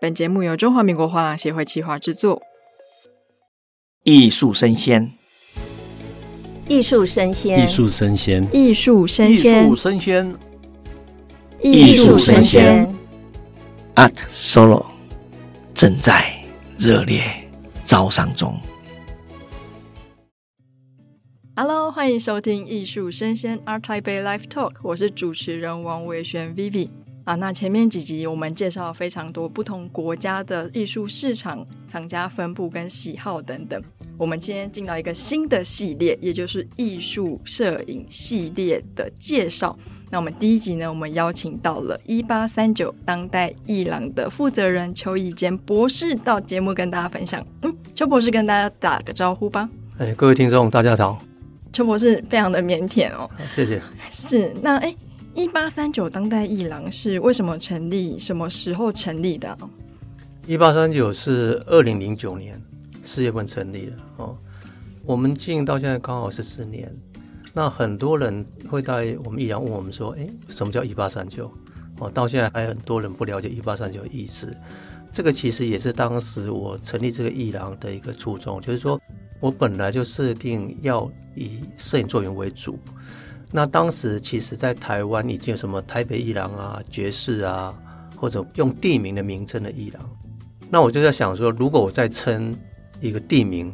本节目由中华民国画廊协会企划制作。艺术生鲜，艺术生鲜，艺术生鲜，艺术生鲜，艺术生鲜，艺术声鲜。Art Solo 正在热烈招商中。Hello，欢迎收听艺术生鲜 Art Taipei Live Talk，我是主持人王维璇 Vivi。啊，那前面几集我们介绍非常多不同国家的艺术市场、藏家分布跟喜好等等。我们今天进到一个新的系列，也就是艺术摄影系列的介绍。那我们第一集呢，我们邀请到了一八三九当代艺廊的负责人邱义坚博士到节目跟大家分享。嗯，邱博士跟大家打个招呼吧。哎，各位听众，大家好。邱博士非常的腼腆哦，谢谢。是，那哎。一八三九当代艺廊是为什么成立？什么时候成立的？一八三九是二零零九年四月份成立的哦。我们经营到现在刚好是四年。那很多人会在我们艺廊问我们说：“哎，什么叫一八三九？”哦，到现在还有很多人不了解一八三九的意思。这个其实也是当时我成立这个艺廊的一个初衷，就是说我本来就设定要以摄影作品为主。那当时其实，在台湾已经有什么台北艺廊啊、爵士啊，或者用地名的名称的艺廊。那我就在想说，如果我再称一个地名，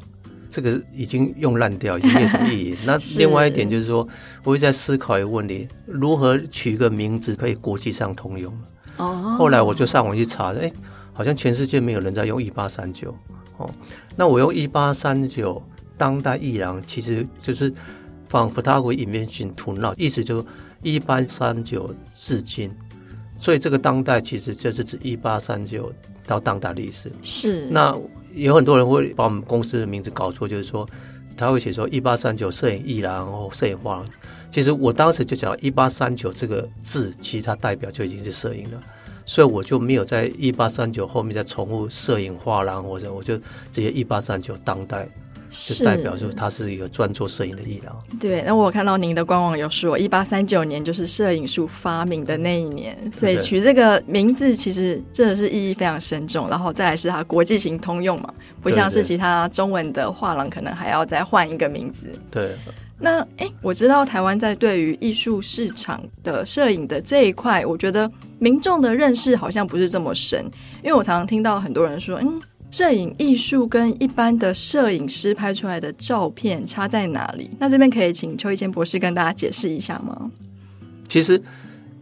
这个已经用烂掉，已经没有什么意义。那另外一点就是说，我会在思考一个问题：如何取一个名字可以国际上通用？哦。后来我就上网去查，哎，好像全世界没有人在用一八三九。哦。那我用一八三九当代艺廊，其实就是。From photography invention to now，意思就是一八三九至今，所以这个当代其实就是指一八三九到当代的意思。是。那有很多人会把我们公司的名字搞错，就是说他会写说一八三九摄影艺廊，然后摄影画廊。其实我当时就讲一八三九这个字，其实它代表就已经是摄影了，所以我就没有在一八三九后面再重复摄影画廊或者，我就直接一八三九当代。是代表说他是一个专做摄影的艺廊。对，那我看到您的官网有说，一八三九年就是摄影术发明的那一年，所以取这个名字其实真的是意义非常深重。然后再来是它国际型通用嘛，不像是其他中文的画廊可能还要再换一个名字。对。那哎，我知道台湾在对于艺术市场的摄影的这一块，我觉得民众的认识好像不是这么深，因为我常常听到很多人说，嗯。摄影艺术跟一般的摄影师拍出来的照片差在哪里？那这边可以请邱一坚博士跟大家解释一下吗？其实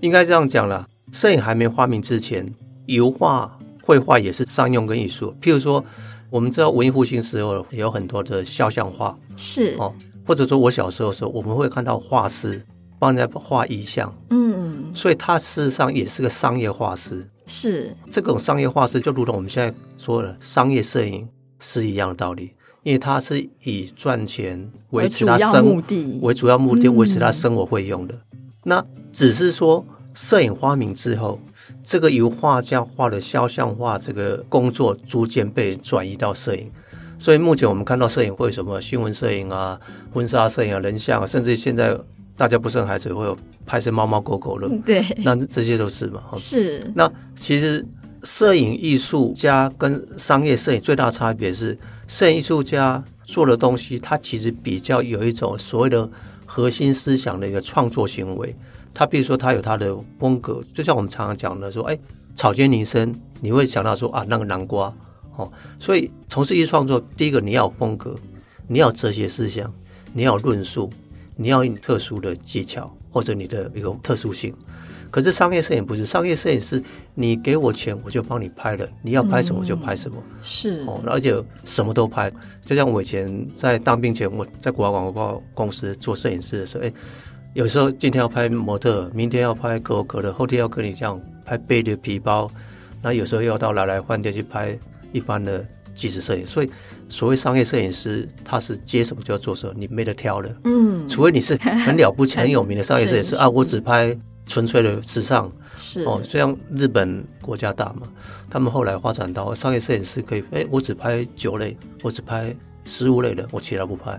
应该这样讲啦，摄影还没发明之前，油画、绘画也是商用跟艺术。譬如说，我们知道文艺复兴时候有很多的肖像画，是哦，或者说我小时候的时候，我们会看到画师帮人家画遗像，嗯，所以他事实上也是个商业画师。是这种商业化是就如同我们现在说的商业摄影是一样的道理，因为它是以赚钱维持他生目的为主要目的，维持他生活会用的。嗯、那只是说摄影发明之后，这个由画家画的肖像画这个工作逐渐被转移到摄影，所以目前我们看到摄影会什么新闻摄影啊、婚纱摄影啊、人像啊，甚至现在。大家不生孩子会有拍些猫猫狗狗的，对，那这些都是嘛。是。那其实摄影艺术家跟商业摄影最大差别是，摄影艺术家做的东西，他其实比较有一种所谓的核心思想的一个创作行为。他比如说，他有他的风格，就像我们常常讲的说，哎，草间弥生，你会想到说啊，那个南瓜哦。所以从事艺术创作，第一个你要有风格，你要有哲学思想，你要有论述。你要用特殊的技巧，或者你的一个特殊性。可是商业摄影不是，商业摄影是你给我钱，我就帮你拍了，你要拍什么我就拍什么。嗯、是哦，而且什么都拍。就像我以前在当兵前，我在国外广告公司做摄影师的时候，哎，有时候今天要拍模特，明天要拍可口可乐，后天要跟你这样拍背的皮包，那有时候又要到来来饭店去拍一般的纪实摄影，所以。所谓商业摄影师，他是接什么就要做什么，你没得挑的。嗯，除非你是很了不起、很有名的 商业摄影师啊，我只拍纯粹的时尚。是哦，虽然日本国家大嘛，他们后来发展到商业摄影师可以，哎，我只拍酒类，我只拍食物类的，我其他不拍。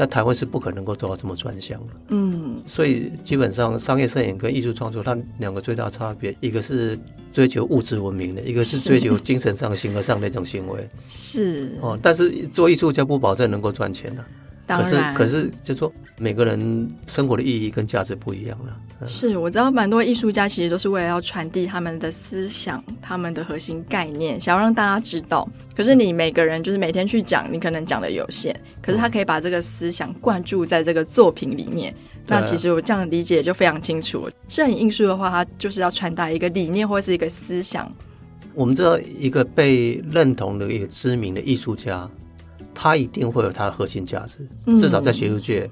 但台湾是不可能够做到这么专项的。嗯，所以基本上商业摄影跟艺术创作，它两个最大差别，一个是追求物质文明的，一个是追求精神上、形而上的一种行为。是哦，但是做艺术家不保证能够赚钱的、啊。可是，可是，就说每个人生活的意义跟价值不一样了。是，我知道蛮多艺术家其实都是为了要传递他们的思想、他们的核心概念，想要让大家知道。可是你每个人就是每天去讲，你可能讲的有限，可是他可以把这个思想灌注在这个作品里面。那其实我这样理解就非常清楚。摄影艺术的话，它就是要传达一个理念或者是一个思想。我们知道一个被认同的一个知名的艺术家。他一定会有他的核心价值，至少在学术界，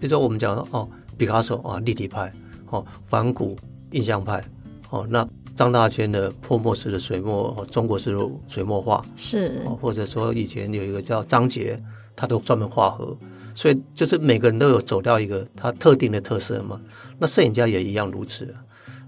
比如说我们讲哦，毕卡索啊，立体派，哦，梵谷印象派，哦，那张大千的泼墨式的水墨，哦，中国式的水墨画是，或者说以前有一个叫张杰，他都专门画河，所以就是每个人都有走掉一个他特定的特色嘛。那摄影家也一样如此，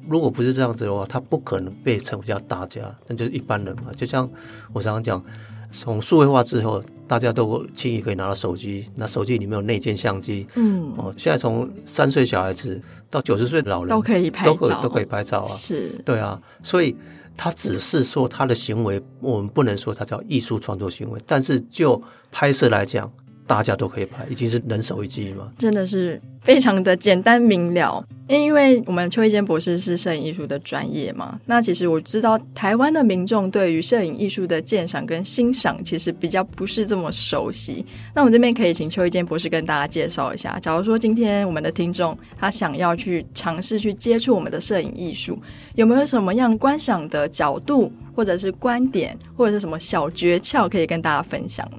如果不是这样子的话，他不可能被称为叫大家，那就是一般人嘛。就像我常常讲，从数位化之后。大家都轻易可以拿到手机，那手机里面有内建相机，嗯，哦，现在从三岁小孩子到九十岁的老人都可以拍照，都可以都可以拍照啊，是，对啊，所以他只是说他的行为，我们不能说他叫艺术创作行为，但是就拍摄来讲。大家都可以拍，已经是人手一机嘛，真的是非常的简单明了。因为我们邱一坚博士是摄影艺术的专业嘛，那其实我知道台湾的民众对于摄影艺术的鉴赏跟欣赏，其实比较不是这么熟悉。那我们这边可以请邱一坚博士跟大家介绍一下。假如说今天我们的听众他想要去尝试去接触我们的摄影艺术，有没有什么样观赏的角度，或者是观点，或者是什么小诀窍可以跟大家分享呢？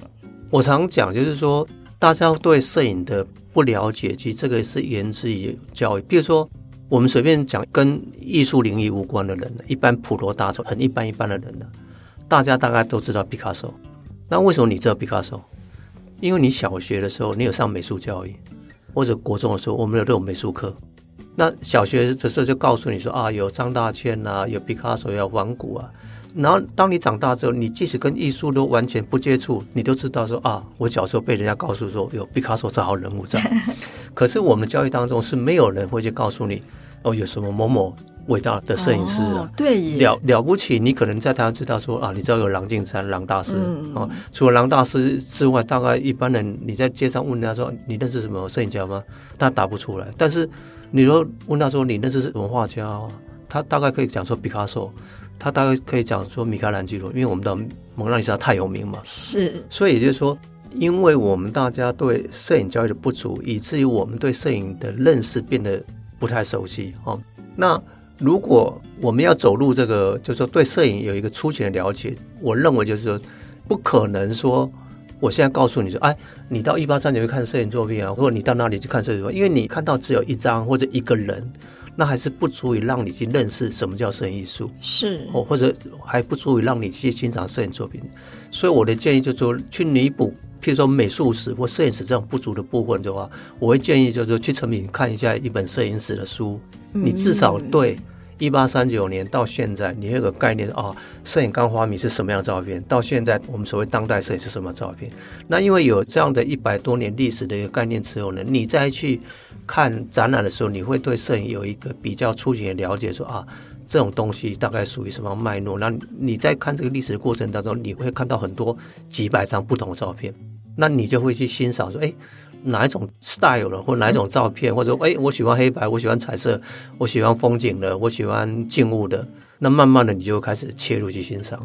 我常讲，就是说，大家对摄影的不了解，其实这个是源自于教育。比如说，我们随便讲跟艺术领域无关的人，一般普罗大众、很一般一般的人呢，大家大概都知道毕卡索。那为什么你知道毕卡索？因为你小学的时候，你有上美术教育，或者国中的时候，我们有这种美术课。那小学的时候就告诉你说啊，有张大千啊，有毕卡索，有梵谷啊。然后，当你长大之后，你即使跟艺术都完全不接触，你都知道说啊，我小时候被人家告诉说有毕卡索这号人物在。可是我们的教育当中是没有人会去告诉你哦，有什么某某伟大的摄影师啊，哦、对，了了不起。你可能在台湾知道说啊，你知道有郎静山郎大师、嗯、啊，除了郎大师之外，大概一般人你在街上问他说你认识什么摄影家吗？他答不出来。但是你说问他说你认识什么画家，他大概可以讲说毕卡索。他大概可以讲说米开朗基罗，因为我们的蒙娜丽莎太有名嘛，是，所以也就是说，因为我们大家对摄影教育的不足，以至于我们对摄影的认识变得不太熟悉哦。那如果我们要走入这个，就是说对摄影有一个粗浅的了解，我认为就是说，不可能说我现在告诉你说，哎，你到一八三九去看摄影作品啊，或者你到那里去看摄影作品，因为你看到只有一张或者一个人。那还是不足以让你去认识什么叫摄影艺术，是。哦，或者还不足以让你去欣赏摄影作品。所以我的建议就是说，去弥补，譬如说美术史或摄影史这种不足的部分的话，我会建议就是说去成品看一下一本摄影史的书，你至少对一八三九年到现在，你有个概念啊，摄影刚发明是什么样的照片，到现在我们所谓当代摄影是什么照片。那因为有这样的一百多年历史的一个概念之后呢，你再去。看展览的时候，你会对摄影有一个比较粗浅的了解说，说啊，这种东西大概属于什么脉络。那你在看这个历史的过程当中，你会看到很多几百张不同的照片，那你就会去欣赏说，哎，哪一种 style 的，或哪一种照片，或者说，哎，我喜欢黑白，我喜欢彩色，我喜欢风景的，我喜欢静物的。那慢慢的，你就开始切入去欣赏。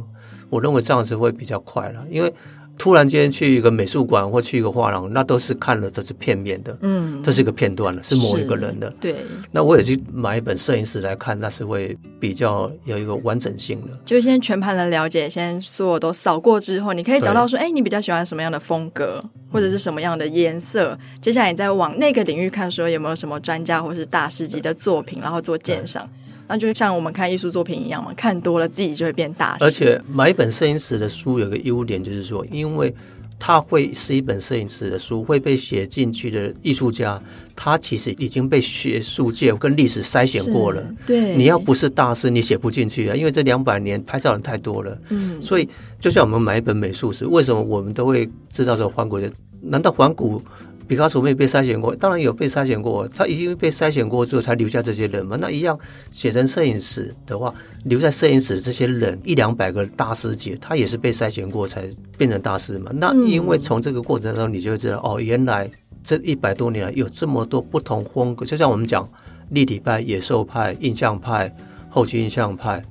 我认为这样子会比较快了，因为。突然间去一个美术馆或去一个画廊，那都是看了这是片面的，嗯，这是一个片段了，是某一个人的，对。那我也去买一本摄影史来看，那是会比较有一个完整性的。就先全盘的了解，先所有都扫过之后，你可以找到说，哎，你比较喜欢什么样的风格，或者是什么样的颜色。接下来你再往那个领域看，说有没有什么专家或是大师级的作品，然后做鉴赏。那就像我们看艺术作品一样嘛，看多了自己就会变大师。而且买一本摄影史的书有个优点，就是说，因为它会是一本摄影史的书，会被写进去的艺术家，他其实已经被学术界跟历史筛选过了。对，你要不是大师，你写不进去啊，因为这两百年拍照人太多了。嗯，所以就像我们买一本美术史，为什么我们都会知道说梵谷？难道黄谷毕卡索没有被筛选过，当然有被筛选过，他已经被筛选过之后才留下这些人嘛。那一样写成摄影史的话，留在摄影史这些人一两百个大师级，他也是被筛选过才变成大师嘛。那因为从这个过程中，你就会知道哦，原来这一百多年来有这么多不同风格，就像我们讲立体派、野兽派、印象派、后期印象派。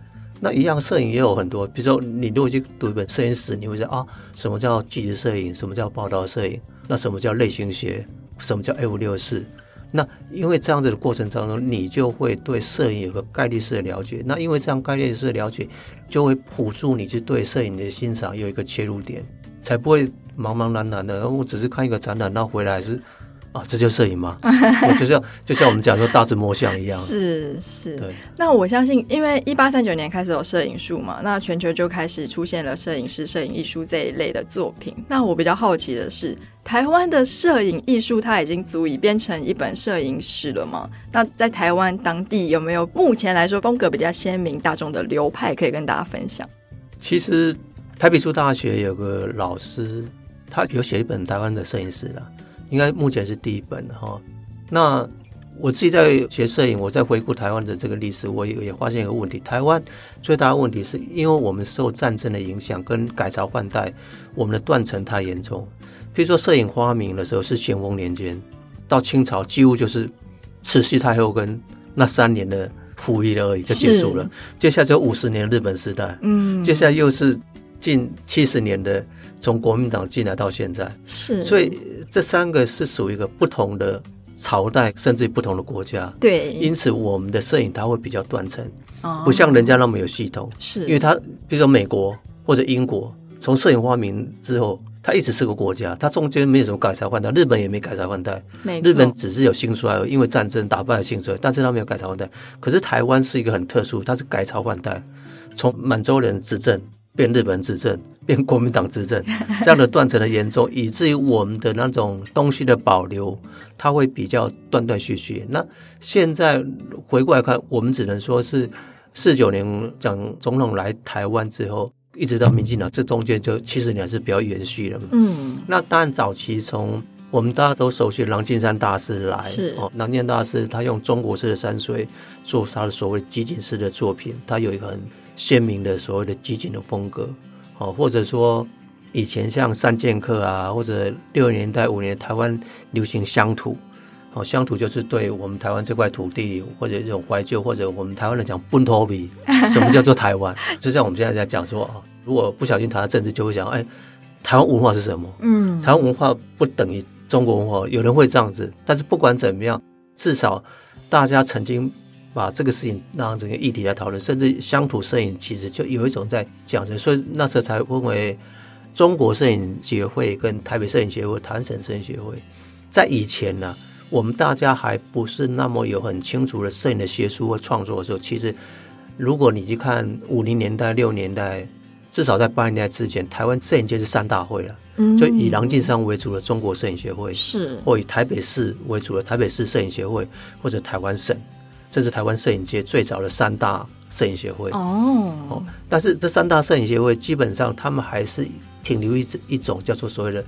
那一样，摄影也有很多。比如说，你如果去读一本摄影史，你会知道啊，什么叫纪实摄影，什么叫报道摄影，那什么叫类型学，什么叫 F 六四。那因为这样子的过程当中，你就会对摄影有个概率式的了解。那因为这样概率式的了解，就会辅助你去对摄影的欣赏有一个切入点，才不会茫茫然然的。我只是看一个展览，那回来是。啊，这就是摄影吗？就像就像我们讲说大字摸象一样，是是。对，那我相信，因为一八三九年开始有摄影术嘛，那全球就开始出现了摄影师、摄影艺术这一类的作品。那我比较好奇的是，台湾的摄影艺术它已经足以编成一本摄影史了吗？那在台湾当地有没有目前来说风格比较鲜明、大众的流派可以跟大家分享？其实台北艺术大学有个老师，他有写一本台湾的摄影史了。应该目前是第一本哈。那我自己在学摄影，我在回顾台湾的这个历史，我也也发现一个问题：台湾最大的问题是因为我们受战争的影响跟改朝换代，我们的断层太严重。比如说，摄影发明的时候是咸丰年间，到清朝几乎就是慈禧太后跟那三年的服役而已就结束了。接下来就五十年日本时代，嗯，接下来又是近七十年的。从国民党进来到现在，是，所以这三个是属于一个不同的朝代，甚至于不同的国家。对，因此我们的摄影它会比较断层，哦，不像人家那么有系统。是，因为它比如说美国或者英国，从摄影发明之后，它一直是个国家，它中间没有什么改朝换代。日本也没改朝换代，日本只是有兴衰，因为战争打败了兴衰，但是它没有改朝换代。可是台湾是一个很特殊，它是改朝换代，从满洲人执政。变日本执政，变国民党执政，这样的断层的严重，以至于我们的那种东西的保留，它会比较断断续续。那现在回过来看，我们只能说是四九年蒋总统来台湾之后，一直到民进党，这中间就七十年是比较延续了嘛。嗯，那当然早期从我们大家都熟悉的郎静山大师来，是哦，郎静山大师他用中国式的山水做他的所谓集景式的作品，他有一个很。鲜明的所谓的集景的风格，哦，或者说以前像三剑客啊，或者六十年代五年台湾流行乡土，哦，乡土就是对我们台湾这块土地或者一种怀旧，或者我们台湾人讲本土味，什么叫做台湾？就像我们现在在讲说啊，如果不小心谈到政治，就会讲，哎，台湾文化是什么？嗯，台湾文化不等于中国文化，有人会这样子，但是不管怎么样，至少大家曾经。把这个事情让整个议题来讨论，甚至乡土摄影其实就有一种在讲着，所以那时候才分为中国摄影协会跟台北摄影协会、台湾省摄影协会。在以前呢、我们大家还不是那么有很清楚的摄影的学术或创作的时候，其实如果你去看五零年代、六零年代，至少在八零年代之前，台湾摄影界是三大会了，就以郎静山为主的中国摄影协会，是或以台北市为主的台北市摄影协会，或者台湾省。这是台湾摄影界最早的三大摄影协会哦，哦，但是这三大摄影协会基本上他们还是停留一一种叫做所谓的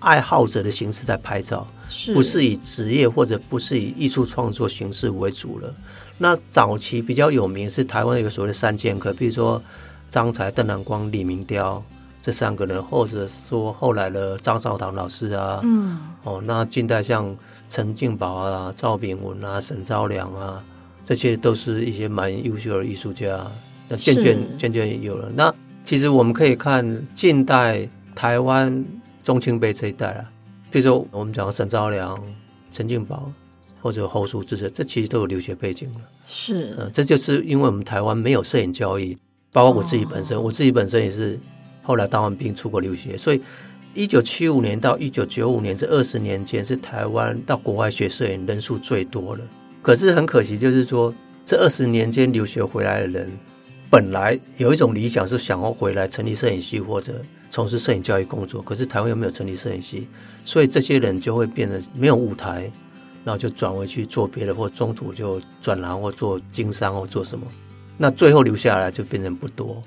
爱好者的形式在拍照，是不是以职业或者不是以艺术创作形式为主了？那早期比较有名是台湾有个所谓的三剑客，比如说张才、邓南光、李明雕这三个人，或者说后来的张绍堂老师啊，嗯，哦，那近代像陈进宝啊、赵炳文啊、沈昭良啊。这些都是一些蛮优秀的艺术家，那渐渐渐渐有了。那其实我们可以看近代台湾中青辈这一代啊，比如说我们讲沈昭良、陈进宝或者侯淑芝，这其实都有留学背景了。是，呃，这就是因为我们台湾没有摄影教育，包括我自己本身，哦、我自己本身也是后来当完兵出国留学，所以一九七五年到一九九五年这二十年间，是台湾到国外学摄影人数最多的。可是很可惜，就是说这二十年间留学回来的人，本来有一种理想是想要回来成立摄影系或者从事摄影教育工作。可是台湾又没有成立摄影系，所以这些人就会变得没有舞台，然后就转回去做别的，或中途就转行或做经商或做什么。那最后留下来就变成不多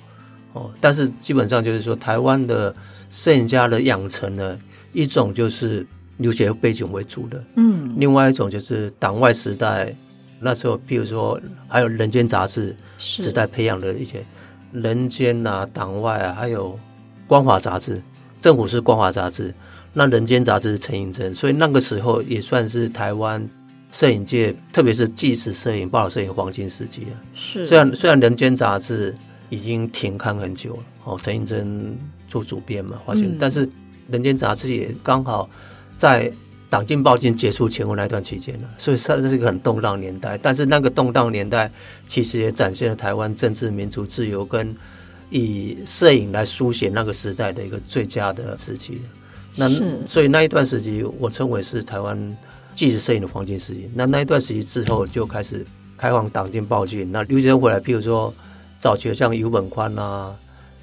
哦。但是基本上就是说，台湾的摄影家的养成呢，一种就是留学背景为主的，嗯，另外一种就是党外时代那时候，譬如说还有《人间》杂志时代培养的一些《人间》啊，党外啊，还有《光华》杂志，政府是《光华》杂志，那《人间》杂志是陈映真，所以那个时候也算是台湾摄影界，特别是纪实摄影、报道摄影黄金时期了。是，虽然虽然《人间》杂志已经停刊很久了，哦，陈映真做主编嘛，华清，但是《人间》杂志也刚好。在党禁报禁结束前后那段期间呢，所以算是一个很动荡年代。但是那个动荡年代，其实也展现了台湾政治民族自由跟以摄影来书写那个时代的一个最佳的时期。那所以那一段时期，我称为是台湾纪实摄影的黄金时期。那那一段时期之后，就开始开放党禁报禁。那留学生回来，譬如说早期像游本宽啊、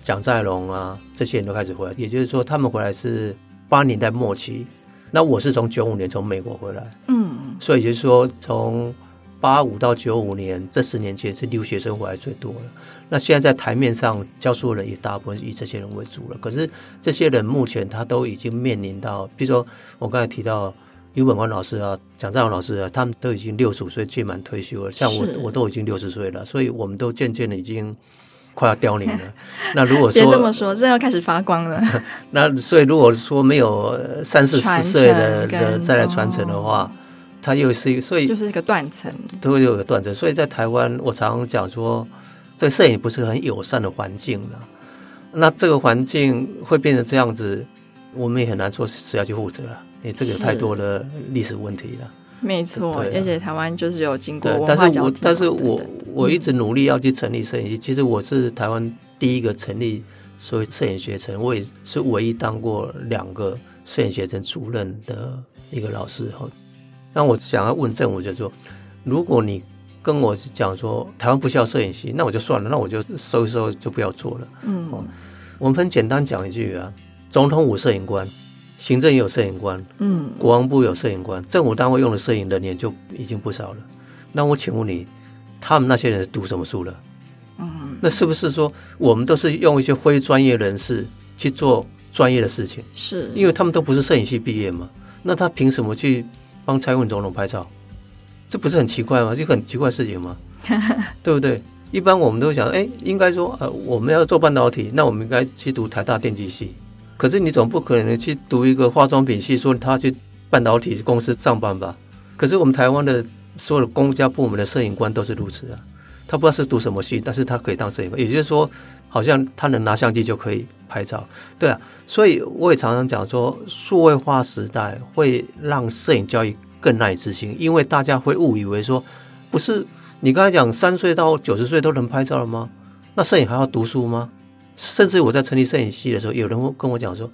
蒋在龙啊这些人都开始回来。也就是说，他们回来是八年代末期。那我是从九五年从美国回来，嗯，所以就是说从八五到九五年这十年间是留学生回来最多了。那现在在台面上教书的人也大部分以这些人为主了。可是这些人目前他都已经面临到，比如说我刚才提到游本宽老师啊、蒋在龙老师啊，他们都已经六十五岁届满退休了。像我我都已经六十岁了，所以我们都渐渐的已经。快要凋零了。那如果说别这么说，这要开始发光了。那所以如果说没有三四十岁的的再来传承的话，它又是一个，所以就是一个断层，都会有个断层。所以在台湾，我常常讲说，这个摄影不是很友善的环境了。那这个环境会变成这样子，我们也很难说谁要去负责了。这个有太多的历史问题了。没错，啊、而且台湾就是有经过文化交替，但是我但是我、嗯、我一直努力要去成立摄影系。其实我是台湾第一个成立所谓摄影学程，我也是唯一当过两个摄影学程主任的一个老师哈。那我想要问政府，就是说，如果你跟我讲说台湾不需要摄影系，那我就算了，那我就收一收，就不要做了。嗯，我们很简单讲一句啊，总统五摄影官。行政有摄影官，嗯，国防部有摄影官，政府单位用的摄影人员就已经不少了。那我请问你，他们那些人读什么书了？嗯，那是不是说我们都是用一些非专业人士去做专业的事情？是，因为他们都不是摄影系毕业嘛？那他凭什么去帮蔡英文总统拍照？这不是很奇怪吗？这个很奇怪的事情吗？对不对？一般我们都想，哎，应该说，呃，我们要做半导体，那我们应该去读台大电机系。可是你总不可能去读一个化妆品系，说他去半导体公司上班吧？可是我们台湾的所有的公家部门的摄影官都是如此啊，他不知道是读什么系，但是他可以当摄影官，也就是说，好像他能拿相机就可以拍照，对啊。所以我也常常讲说，数位化时代会让摄影教育更难以执行，因为大家会误以为说，不是你刚才讲三岁到九十岁都能拍照了吗？那摄影还要读书吗？甚至我在成立摄影系的时候，有人会跟我讲说：“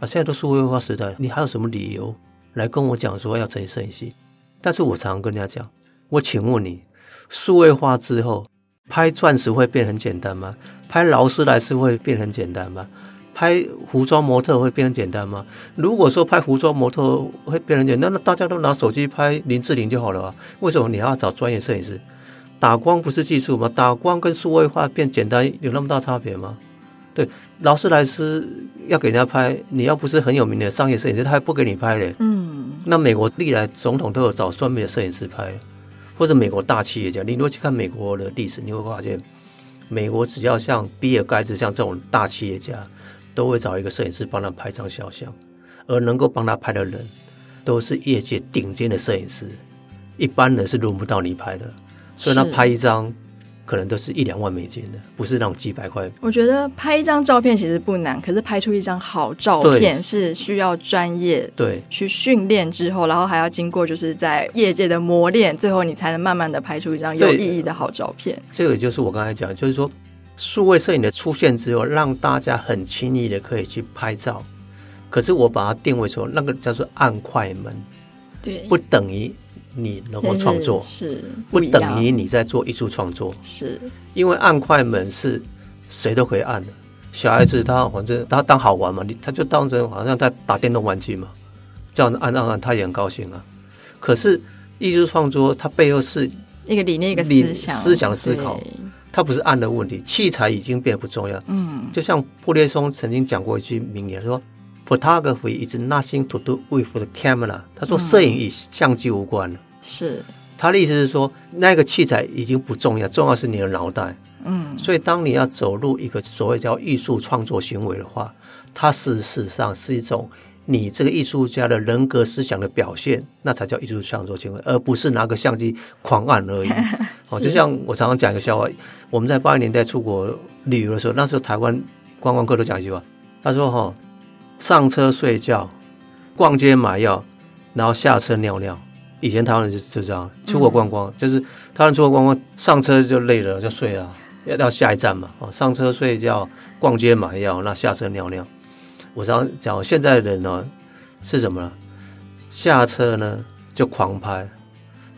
啊，现在都数位化时代，你还有什么理由来跟我讲说要成立摄影系？”但是我常常跟人家讲：“我请问你，数位化之后，拍钻石会变很简单吗？拍劳斯莱斯会变很简单吗？拍服装模特会变很简单吗？如果说拍服装模特会变很简单，那大家都拿手机拍林志玲就好了啊？为什么你还要找专业摄影师？打光不是技术吗？打光跟数位化变简单有那么大差别吗？”对，劳斯莱斯要给人家拍，你要不是很有名的商业摄影师，他还不给你拍嘞。嗯，那美国历来总统都有找专门的摄影师拍，或者美国大企业家，你如果去看美国的历史，你会发现，美国只要像比尔盖茨像这种大企业家，都会找一个摄影师帮他拍张肖像，而能够帮他拍的人，都是业界顶尖的摄影师，一般人是轮不到你拍的，所以他拍一张。可能都是一两万美金的，不是那种几百块。我觉得拍一张照片其实不难，可是拍出一张好照片是需要专业对去训练之后，然后还要经过就是在业界的磨练，最后你才能慢慢的拍出一张有意义的好照片。这个就是我刚才讲，就是说数位摄影的出现之后，让大家很轻易的可以去拍照。可是我把它定位说，那个叫做按快门，对，不等于。你能够创作是不等于你在做艺术创作，是因为按快门是谁都可以按的。小孩子他反正他当好玩嘛，你他就当成好像在打电动玩具嘛，这样按按按他也很高兴啊。可是艺术创作它背后是一个理念、一个思想、思想的思考，它不是按的问题。器材已经变得不重要。嗯，就像布列松曾经讲过一句名言说：“ photography is nothing to do with the camera。他说摄影与相机无关。是，他的意思是说，那个器材已经不重要，重要是你的脑袋。嗯，所以当你要走入一个所谓叫艺术创作行为的话，它事实上是一种你这个艺术家的人格思想的表现，那才叫艺术创作行为，而不是拿个相机狂按而已。哦，就像我常常讲一个笑话，我们在八十年代出国旅游的时候，那时候台湾观光客都讲一句话，他说：“哈，上车睡觉，逛街买药，然后下车尿尿。”以前台湾人就就这样，出国观光、嗯、就是台湾人出国观光，上车就累了就睡了。要到下一站嘛，哦，上车睡觉，逛街买药，那下车尿尿。我常讲，现在的人呢是什么呢？下车呢就狂拍，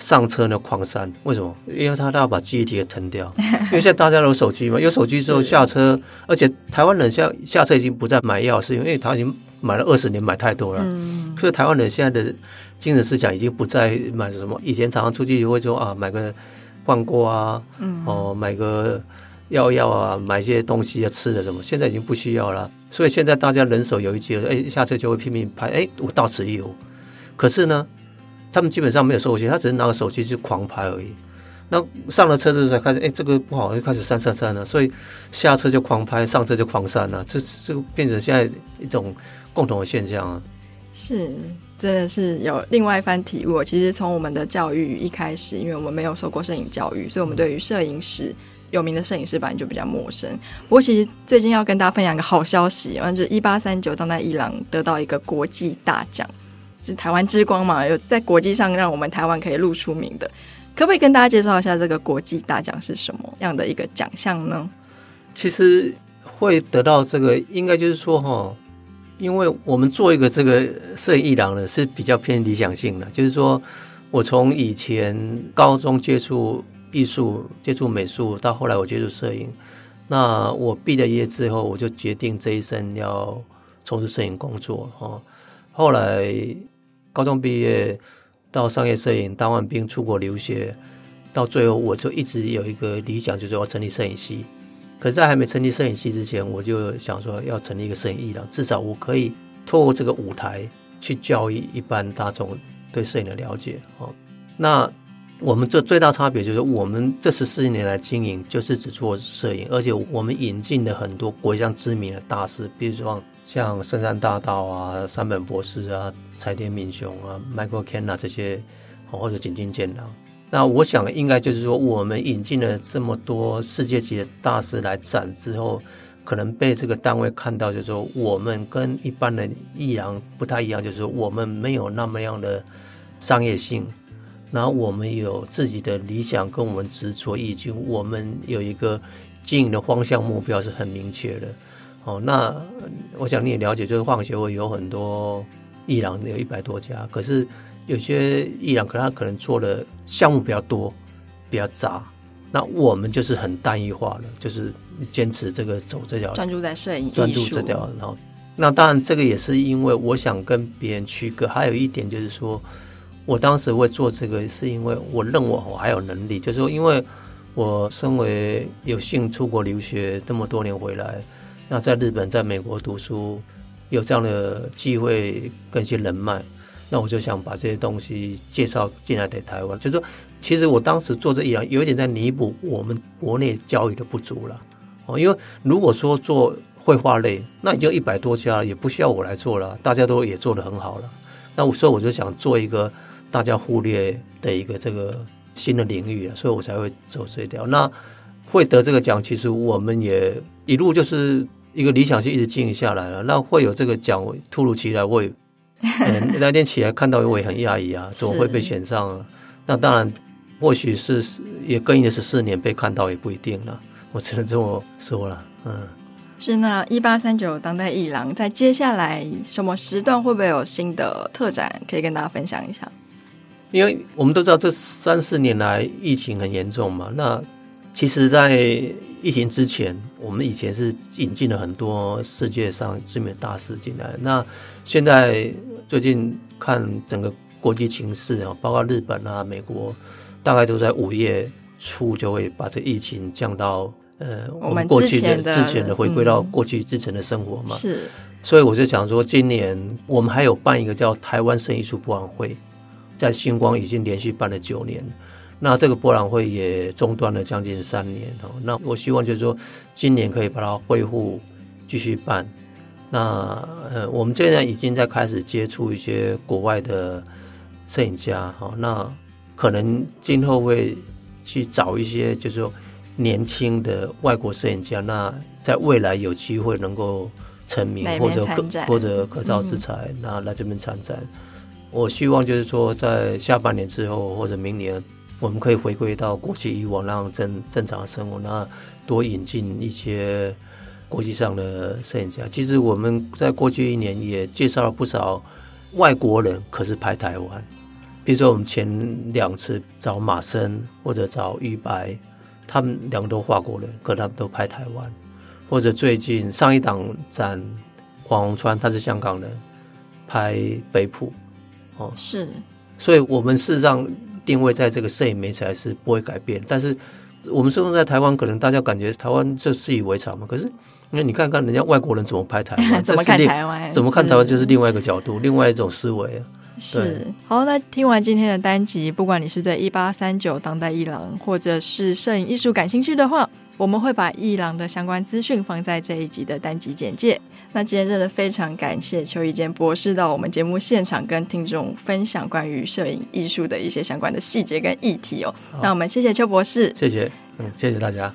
上车呢狂删。为什么？因为他都要把记忆体给腾掉。因为现在大家都有手机嘛，有手机之后下车，而且台湾人下下车已经不再买药，是因为他已经买了二十年，买太多了。嗯。所以台湾人现在的精神思想已经不再买什么。以前常常出去会说啊，买个。换锅啊，嗯，哦，买个药药啊，买一些东西啊，吃的什么，现在已经不需要了。所以现在大家人手有一机了，哎，下车就会拼命拍，哎，我到此一游。可是呢，他们基本上没有手机，他只是拿个手机去狂拍而已。那上了车之后才开始，哎，这个不好，就开始删删删了。所以下车就狂拍，上车就狂删了，这这变成现在一种共同的现象啊。是。真的是有另外一番体悟。其实从我们的教育一开始，因为我们没有受过摄影教育，所以我们对于摄影师有名的摄影师本来就比较陌生。不过，其实最近要跟大家分享一个好消息，就是一八三九当代伊朗得到一个国际大奖，是台湾之光嘛，有在国际上让我们台湾可以露出名的。可不可以跟大家介绍一下这个国际大奖是什么样的一个奖项呢？其实会得到这个，应该就是说哈。因为我们做一个这个摄影艺廊呢，是比较偏理想性的，就是说我从以前高中接触艺术、接触美术，到后来我接触摄影，那我毕了业之后，我就决定这一生要从事摄影工作哈。后来高中毕业到商业摄影，当完兵出国留学，到最后我就一直有一个理想，就是要成立摄影系。可，在还没成立摄影系之前，我就想说要成立一个摄影艺廊，至少我可以透过这个舞台去教育一般大众对摄影的了解。哦，那我们这最大差别就是，我们这十四年来经营就是只做摄影，而且我们引进了很多国际上知名的大师，比如说像深山大道啊、山本博士啊、柴田敏雄啊、Michael Kenna 这些，或者井井健郎。那我想应该就是说，我们引进了这么多世界级的大师来展之后，可能被这个单位看到，就是说我们跟一般的艺廊不太一样，就是说我们没有那么样的商业性，然后我们有自己的理想跟我们执着以及，我们有一个经营的方向目标是很明确的。哦，那我想你也了解，就是画廊协会有很多伊朗，有一百多家，可是。有些伊朗，可能他可能做的项目比较多，比较杂。那我们就是很单一化了，就是坚持这个走这条，专注在摄影，专注这条。然后，那当然这个也是因为我想跟别人区隔。还有一点就是说，我当时会做这个，是因为我认为我还有能力。就是说，因为我身为有幸出国留学这么多年回来，那在日本、在美国读书，有这样的机会跟一些人脉。那我就想把这些东西介绍进来给台湾，就是说，其实我当时做这艺廊，有一点在弥补我们国内教育的不足了。哦，因为如果说做绘画类，那已经一百多家了，也不需要我来做了，大家都也做得很好了。那我所以我就想做一个大家忽略的一个这个新的领域啊，所以我才会走这条。那会得这个奖，其实我们也一路就是一个理想性一直经营下来了。那会有这个奖，突如其来，我也。嗯、那天起来看到我也很讶异啊，怎么会被选上啊？那当然，或许是也跟了十四年被看到也不一定了，我只能这么说了。嗯，是那一八三九当代艺廊在接下来什么时段会不会有新的特展可以跟大家分享一下？因为我们都知道这三四年来疫情很严重嘛，那其实，在疫情之前，我们以前是引进了很多世界上知名的大师进来，那现在。最近看整个国际情势啊，包括日本啊、美国，大概都在五月初就会把这疫情降到呃我们过去的之前的回归到过去之前的生活嘛。是。所以我就想说，今年我们还有办一个叫台湾生艺术博览会，在星光已经连续办了九年，那这个博览会也中断了将近三年哦。那我希望就是说，今年可以把它恢复继续办。那呃，我们现在已经在开始接触一些国外的摄影家哈，那可能今后会去找一些就是说年轻的外国摄影家，那在未来有机会能够。成名或者可或者可造之才，那来这边参展。我希望就是说，在下半年之后或者明年，我们可以回归到国际以往那样正正常的生活，那多引进一些国际上的摄影家。其实我们在过去一年也介绍了不少外国人，可是拍台湾。比如说我们前两次找马森或者找于白，他们两个都华国人，可他们都拍台湾。或者最近上一档展，黄宏川他是香港人，拍北埔，哦，是，所以我们事实上定位在这个摄影媒材是不会改变，但是我们生活在台湾，可能大家感觉台湾这习以为常嘛，可是那你看看人家外国人怎么拍台湾，怎么看台湾，怎么看台湾就是另外一个角度，另外一种思维。是，好，那听完今天的单集，不管你是对一八三九当代艺廊，或者是摄影艺术感兴趣的话。我们会把伊朗的相关资讯放在这一集的单集简介。那今天真的非常感谢邱一坚博士到我们节目现场跟听众分享关于摄影艺术的一些相关的细节跟议题哦。那我们谢谢邱博士，谢谢，嗯，谢谢大家。